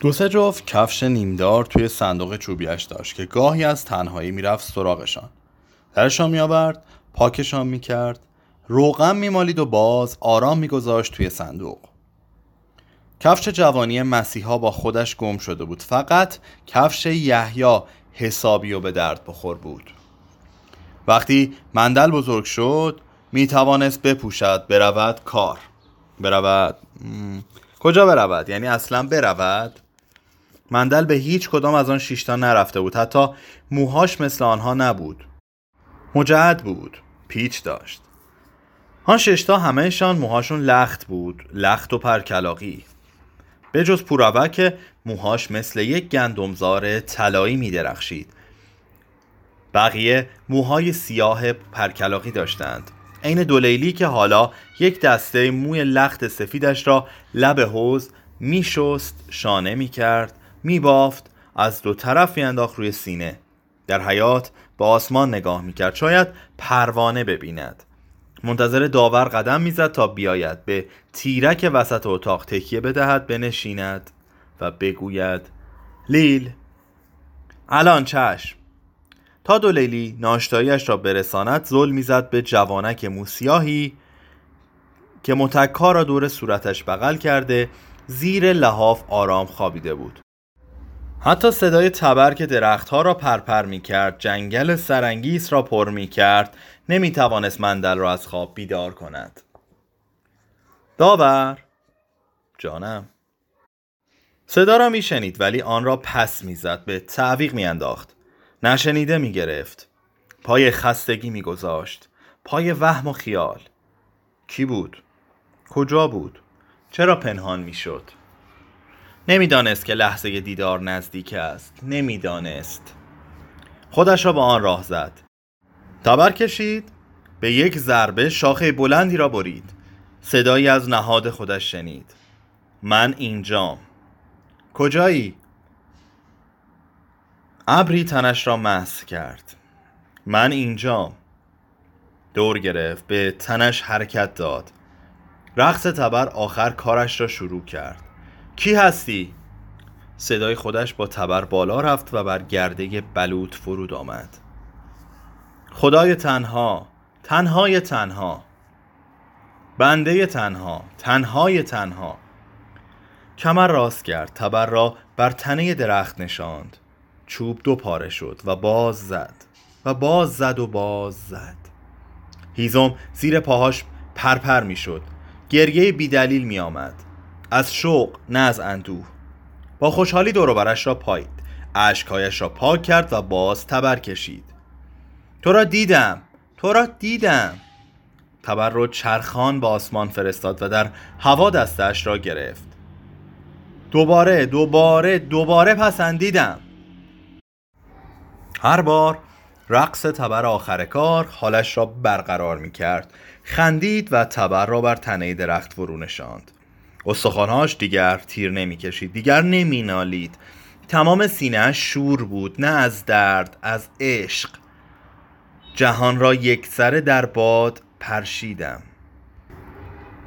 دو سه جفت کفش نیمدار توی صندوق چوبیش داشت که گاهی از تنهایی می‌رفت سراغشان. درشان میآورد پاکشان می‌کرد روغم میمالید و باز آرام میگذاشت توی صندوق. کفش جوانی مسیحا با خودش گم شده بود. فقط کفش یحیی حسابی و به درد بخور بود. وقتی مندل بزرگ شد می توانست بپوشد برود کار. برود؟ کجا برود؟ یعنی اصلا برود؟ مندل به هیچ کدام از آن شیشتا نرفته بود. حتی موهاش مثل آنها نبود. مجعد بود. پیچ داشت. آن ششتا همهشان موهاشون لخت بود. لخت و پرکلاقی. به جز پوراوه که موهاش مثل یک گندمزار طلایی می درخشید. بقیه موهای سیاه پرکلاقی داشتند. عین دولیلی که حالا یک دسته موی لخت سفیدش را لب حوز میشست شانه می‌کرد میبافت از دو طرف میانداخت روی سینه. در حیات به آسمان نگاه می‌کرد. شاید پروانه ببیند. منتظر داور قدم می‌زد تا بیاید. به تیرک وسط اتاق تکیه بدهد بنشیند و بگوید لیل الان چشم. تا دو لیلی ناشتایش را برساند زل می‌زد به جوانک موسیاهی که متکا را دور صورتش بغل کرده زیر لحاف آرام خوابیده بود. حتی صدای تبر که درختها را پرپر می کرد جنگل سرانگیز را پر می کرد نمی توانست مندل را از خواب بیدار کند. داور؟ جانم. صدا را می شنید ولی آن را پس می زد به تعویق می انداخت نشنیده می گرفت پای خستگی می گذاشت پای وهم و خیال. کی بود؟ کجا بود؟ چرا پنهان می شد؟ نمی‌دانست که لحظه دیدار نزدیک است. نمی‌دانست. خودش را به آن راه زد. تبر کشید. به یک ضربه شاخه بلندی را برید. صدایی از نهاد خودش شنید. من اینجام. کجایی؟ ابری تنش را محس کرد. من اینجام. دور گرفت. به تنش حرکت داد. رقص تبر آخر کارش را شروع کرد. کی هستی؟ صدای خودش با تبر بالا رفت و بر گرده بلوط فرود آمد. خدای تنها تنهای تنها. بنده تنها تنهای تنها. کمر راست کرد تبر را بر تنه درخت نشاند. چوب دو پاره شد و باز زد و باز زد و باز زد. هیزم زیر پاهاش پرپر می شد گرگه بیدلیل می آمد از شوق نه از اندوه. با خوشحالی دوروبرش را پایید. اشکهایش را پاک کرد و باز تبر کشید. تو را دیدم. تو را دیدم. تبر رو چرخان به آسمان فرستاد و در هوا دستش را گرفت. دوباره دوباره دوباره پسندیدم. هر بار رقص تبر آخر کار حالش را برقرار می کرد خندید و تبر را بر تنه درخت فرو نشاند. استخوانهاش دیگر تیر نمی‌کشید دیگر نمینالید. تمام سینه شور بود نه از درد از عشق. جهان را یک سره در باد پرشیدم.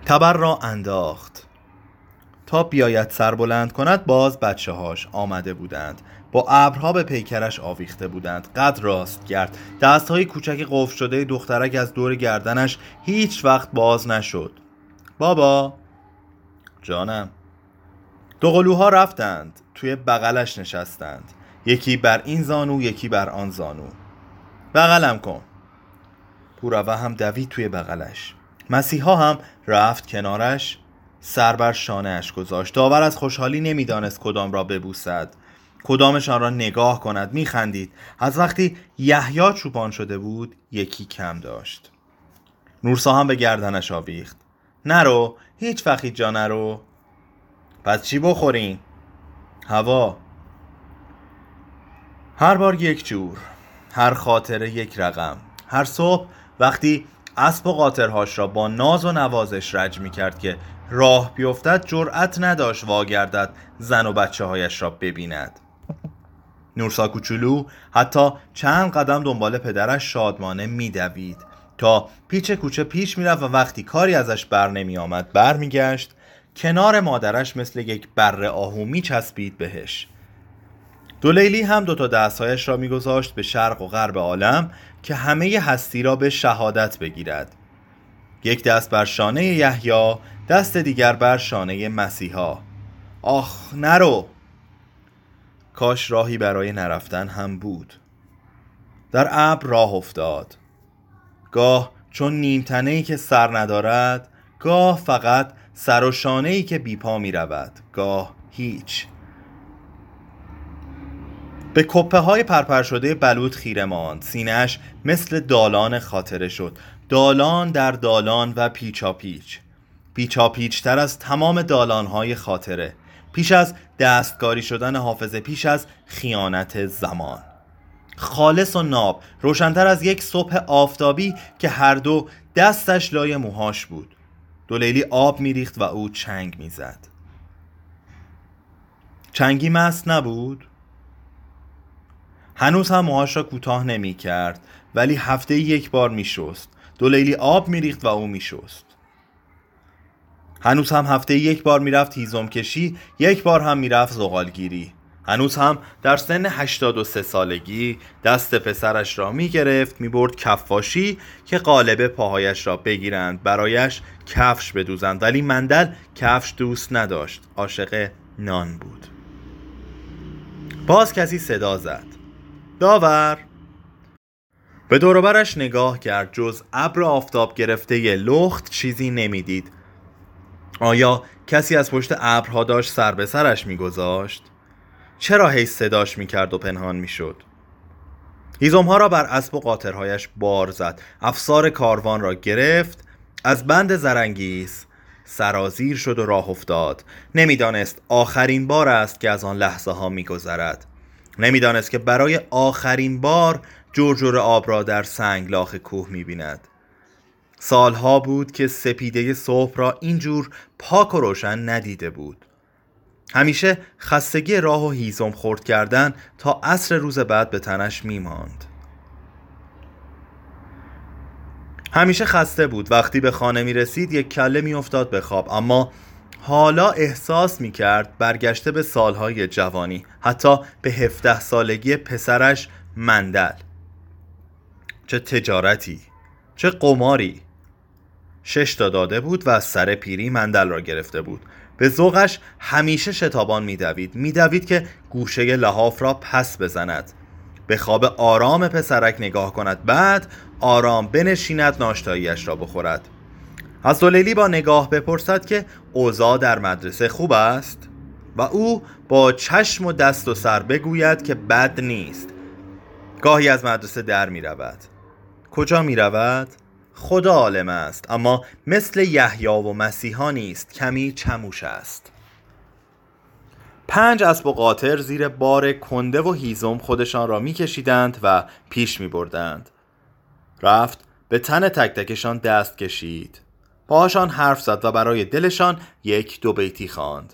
تبر را انداخت. تا بیاید سر بلند کند باز بچه هاش آمده بودند. با ابرها به پیکرش آویخته بودند. قد راست کرد دست های کوچک قفل شده دخترک از دور گردنش هیچ وقت باز نشد. بابا! جانم. دوقلوها رفتند توی بغلش نشستند. یکی بر این زانو یکی بر آن زانو. بغلم کن. پوروه هم دوید توی بغلش. مسیحا هم رفت کنارش. سر بر شانهاش گذاشت. داور از خوشحالی نمی‌دانست کدام را ببوسد. کدامشان را نگاه کند. میخندید. از وقتی یحیی چوپان شده بود یکی کم داشت. نورسا هم به گردنش آویخت. نرو هیچ وقت جا نرو. پس چی بخوریم؟ هوا. هر بار یک جور هر خاطره یک رقم. هر صبح وقتی اسب و قاطرهاش را با ناز و نوازش رج می کرد که راه بیفتد جرأت نداشت واگردد زن و بچه هایش را ببیند. نورسا کوچولو حتی چند قدم دنبال پدرش شادمانه میدوید. پیچ کوچه پیش می‌رفت و وقتی کاری ازش بر نمی آمد بر میگشت کنار مادرش مثل یک بره آهو میچسبید بهش. دولیلی هم دو تا دستهایش را میگذاشت به شرق و غرب عالم که همه هستی را به شهادت بگیرد. یک دست بر شانه یحیی دست دیگر بر شانه مسیحا. آخ نرو! کاش راهی برای نرفتن هم بود. در ابر راه افتاد. گاه چون نیمتنه ای که سر ندارد گاه فقط سر و شانه ای که بیپا می رود. گاه هیچ. به کپه های پرپر شده بلوط خیره ماند. سینهش مثل دالان خاطره شد. دالان در دالان و پیچا پیچ. پیچا پیچ تر از تمام دالان های خاطره. پیش از دستکاری شدن حافظه پیش از خیانت زمان. خالص و ناب روشنتر از یک صبح آفتابی که هر دو دستش لای موهاش بود. دولیلی آب میریخت و او چنگ می‌زد. چنگی مست نبود؟ هنوز هم موهاش را کوتاه نمی کرد ولی هفته یک بار می شست دولیلی آب میریخت و او می شست هنوز هم هفته یک بار می‌رفت هیزم کشی یک بار هم می‌رفت زغالگیری. هنوز هم در سن 83 سالگی دست پسرش را می گرفت می برد کفاشی که قالب پاهایش را بگیرند. برایش کفش بدوزند ولی مندل کفش دوست نداشت. عاشق نان بود. باز کسی صدا زد. داور! به دوروبرش نگاه کرد. جز ابر آفتاب گرفته ی لخت چیزی نمی‌دید. آیا کسی از پشت ابرها داشت سر به سرش میگذاشت؟ چرا هی صداش می‌کرد و پنهان می‌شد؟ هیزم ها را بر اسب و قاطرهایش بار زد. افسار کاروان را گرفت. از بند زرنگیز سرازیر شد و راه افتاد. نمی‌دانست آخرین بار است که از آن لحظه ها میگذرد. نمی‌دانست که برای آخرین بار جرجور آب را در سنگلاخ کوه می‌بیند. سالها بود که سپیده صبح را اینجور پاک و روشن ندیده بود. همیشه خستگی راه و هیزم خورد کردن تا عصر روز بعد به تنش میماند. همیشه خسته بود. وقتی به خانه می رسید یک کله می افتاد به خواب. اما حالا احساس می کرد برگشته به سالهای جوانی حتی به هفته سالگی پسرش مندل. چه تجارتی چه قماری. شش تا داده بود و از سر پیری مندل را گرفته بود. به ذوقش همیشه شتابان میدوید. میدوید که گوشه لحاف را پس بزند. به خواب آرام پسرک نگاه کند. بعد آرام بنشیند ناشتاییش را بخورد. از با نگاه بپرسد که اوضاع در مدرسه خوب است؟ و او با چشم و دست و سر بگوید که بد نیست. گاهی از مدرسه در می رود کجا می رود؟ خدا عالم است اما مثل یحیی و مسیحا نیست کمی چموش است پنج اسب و قاطر زیر بار کنده و هیزم خودشان را میکشیدند و پیش می بردند. رفت به تن تک تکشان دست کشید باهاشان حرف زد و برای دلشان یک دو بیتی خواند.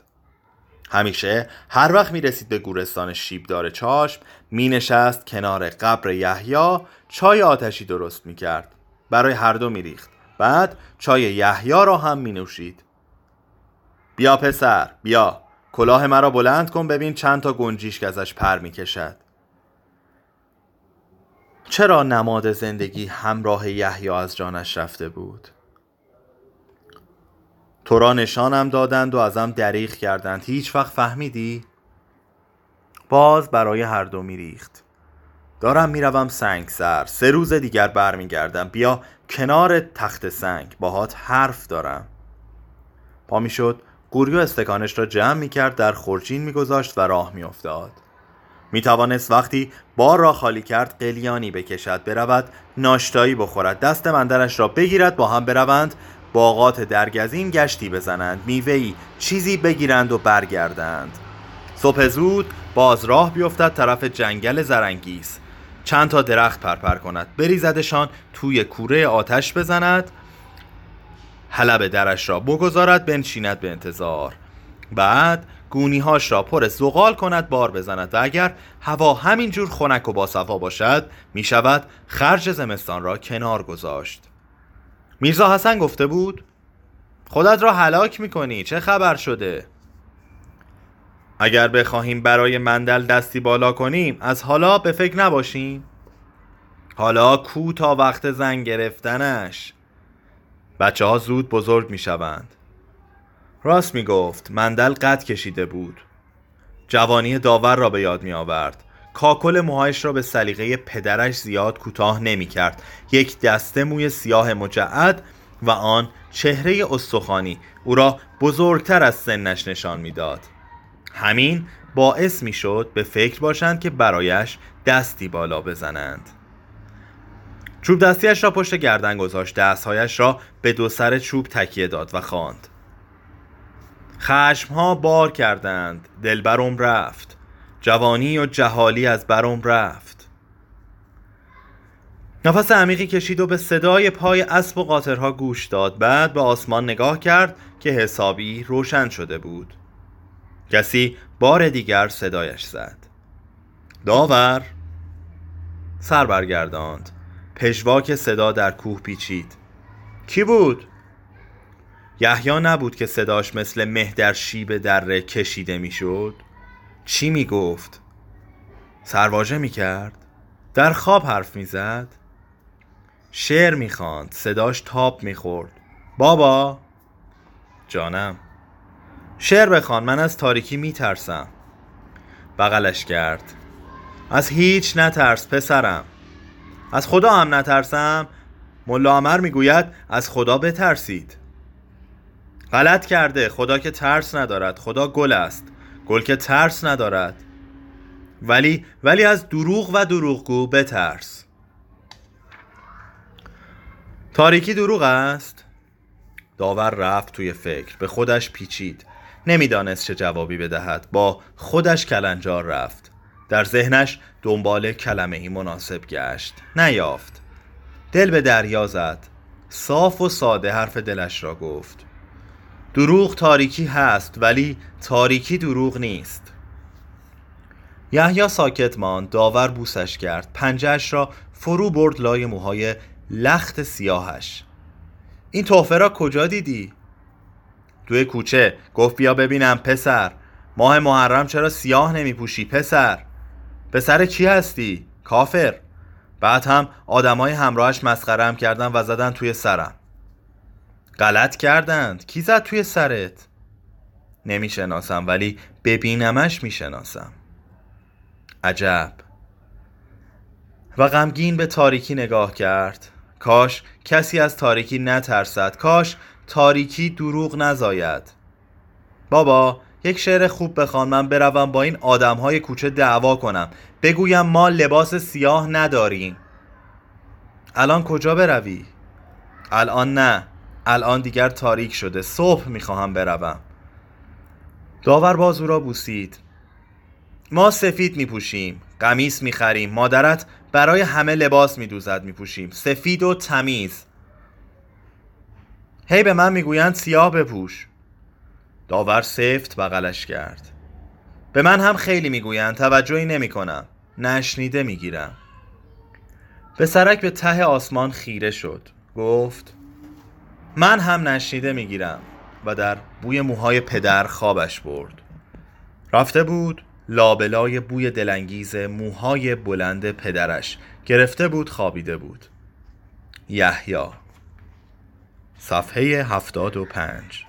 همیشه هر وقت می رسید به گورستان شیبدار چاشم می نشست کنار قبر یحیی چای آتشی درست می کرد برای هر دو می ریخت بعد چای یحیی را هم می نوشید بیا پسر بیا. کلاه مرا بلند کن ببین چند تا که ازش پر می کشد چرا نماد زندگی همراه یحیی از جانش رفته بود؟ تو را نشانم دادند و ازم دریغ کردند. هیچ وقت فهمیدی؟ باز برای هر دو میریخت. دارم می‌روم سنگ سر سه روز دیگر برمیگردم. بیا کنار تخت سنگ. باهات حرف دارم. پا می‌شد. گوریو استکانش را جمع می‌کرد در خورجین میگذاشت و راه میافتاد. می توانست وقتی بار را خالی کرد قلیانی بکشد برود ناشتایی بخورد دست مندرش را بگیرد با هم بروند باغات درگزین گشتی بزنند میوهی چیزی بگیرند و برگردند. صبح زود باز راه بیفتد طرف جنگل زرنگیز. چند تا درخت پرپر کند. بریزدشان توی کوره آتش بزند. حلب درش را بگذارد بنشیند به انتظار. بعد گونیهاش را پر زغال کند بار بزند. و اگر هوا همینجور خنک و باصفا باشد می شود خرج زمستان را کنار گذاشت. میرزا حسن گفته بود خودت را هلاک می‌کنی چه خبر شده؟ اگر بخواهیم برای مندل دستی بالا کنیم از حالا به فکر نباشیم. حالا کو تا وقت زن گرفتنش. بچه ها زود بزرگ می شوند راست می گفت مندل قد کشیده بود. جوانی داور را به یاد می آورد کاکل موهایش را به سلیقه پدرش زیاد کوتاه نمی کرد یک دسته موی سیاه مجعد و آن چهره استخوانی. او را بزرگتر از سنش نشان می‌داد. همین باعث می شد به فکر باشند که برایش دستی بالا بزنند. چوب دستیش را پشت گردن گذاشت دستهایش را به دو سر چوب تکیه داد و خواند. خشم ها بار کردند دل برم رفت. جوانی و جهالی از برم رفت. نفس عمیقی کشید و به صدای پای اسب و قاطرها گوش داد. بعد به آسمان نگاه کرد که حسابی روشن شده بود. کسی بار دیگر صدایش زد. داور سر برگرداند. پژواک صدا در کوه پیچید. کی بود؟ یحیی نبود که صداش مثل مه در شیب دره کشیده می‌شد. چی می‌گفت؟ سرواژه می‌کرد. در خواب حرف می‌زد. شعر می‌خواند. صداش تاب می‌خورد. بابا! جانم. شعر بخوان من از تاریکی میترسم. بغلش کرد. از هیچ نترس پسرم. از خدا هم نترسم؟ ملا عمر می‌گوید از خدا بترسید. غلط کرده خدا که ترس ندارد خدا گل است. گل که ترس ندارد. ولی ولی از دروغ و دروغگو بترس. تاریکی دروغ است. داور رفت توی فکر به خودش پیچید. نمی‌دانست چه جوابی بدهد. با خودش کلنجار رفت. در ذهنش دنبال کلمه ای مناسب گشت. نیافت. دل به دریا زد. صاف و ساده حرف دلش را گفت. دروغ تاریکی هست ولی تاریکی دروغ نیست. یحیی ساکت ماند داور بوسش کرد. پنجهش را فرو برد لای موهای لخت سیاهش. این تحفه را کجا دیدی؟ توی کوچه. گفت بیا ببینم پسر. ماه محرم چرا سیاه نمی پوشی پسر؟ پسر چی هستی؟ کافر. بعد هم آدمای همراهش مسخرم کردن و زدن توی سرم. غلط کردند. کی زد توی سرت؟ نمی‌شناسم ولی ببینمش می‌شناسم. عجب. و غمگین به تاریکی نگاه کرد. کاش کسی از تاریکی نترسد. کاش تاریکی دروغ نزاید. بابا یک شعر خوب بخوان من بروم با این آدم های کوچه دعوا کنم. بگویم ما لباس سیاه نداریم. الان کجا بروی؟ الان نه. الان دیگر تاریک شده. صبح می‌خواهم بروم. داور بازو را بوسید. ما سفید میپوشیم قمیس می‌خریم. مادرت برای همه لباس میدوزد میپوشیم. سفید و تمیز. هی به من می‌گویند سیاه بپوش. داور سفت بغلش کرد. به من هم خیلی می‌گویند توجهی نمی کنم نشنیده می‌گیرم. به سرک به ته آسمان خیره شد. گفت من هم نشنیده می‌گیرم. و در بوی موهای پدر خوابش برد. رفته بود لابلای بوی دلانگیز موهای بلند پدرش. گرفته بود خوابیده بود. یحیی صفحه هفتاد و پنج.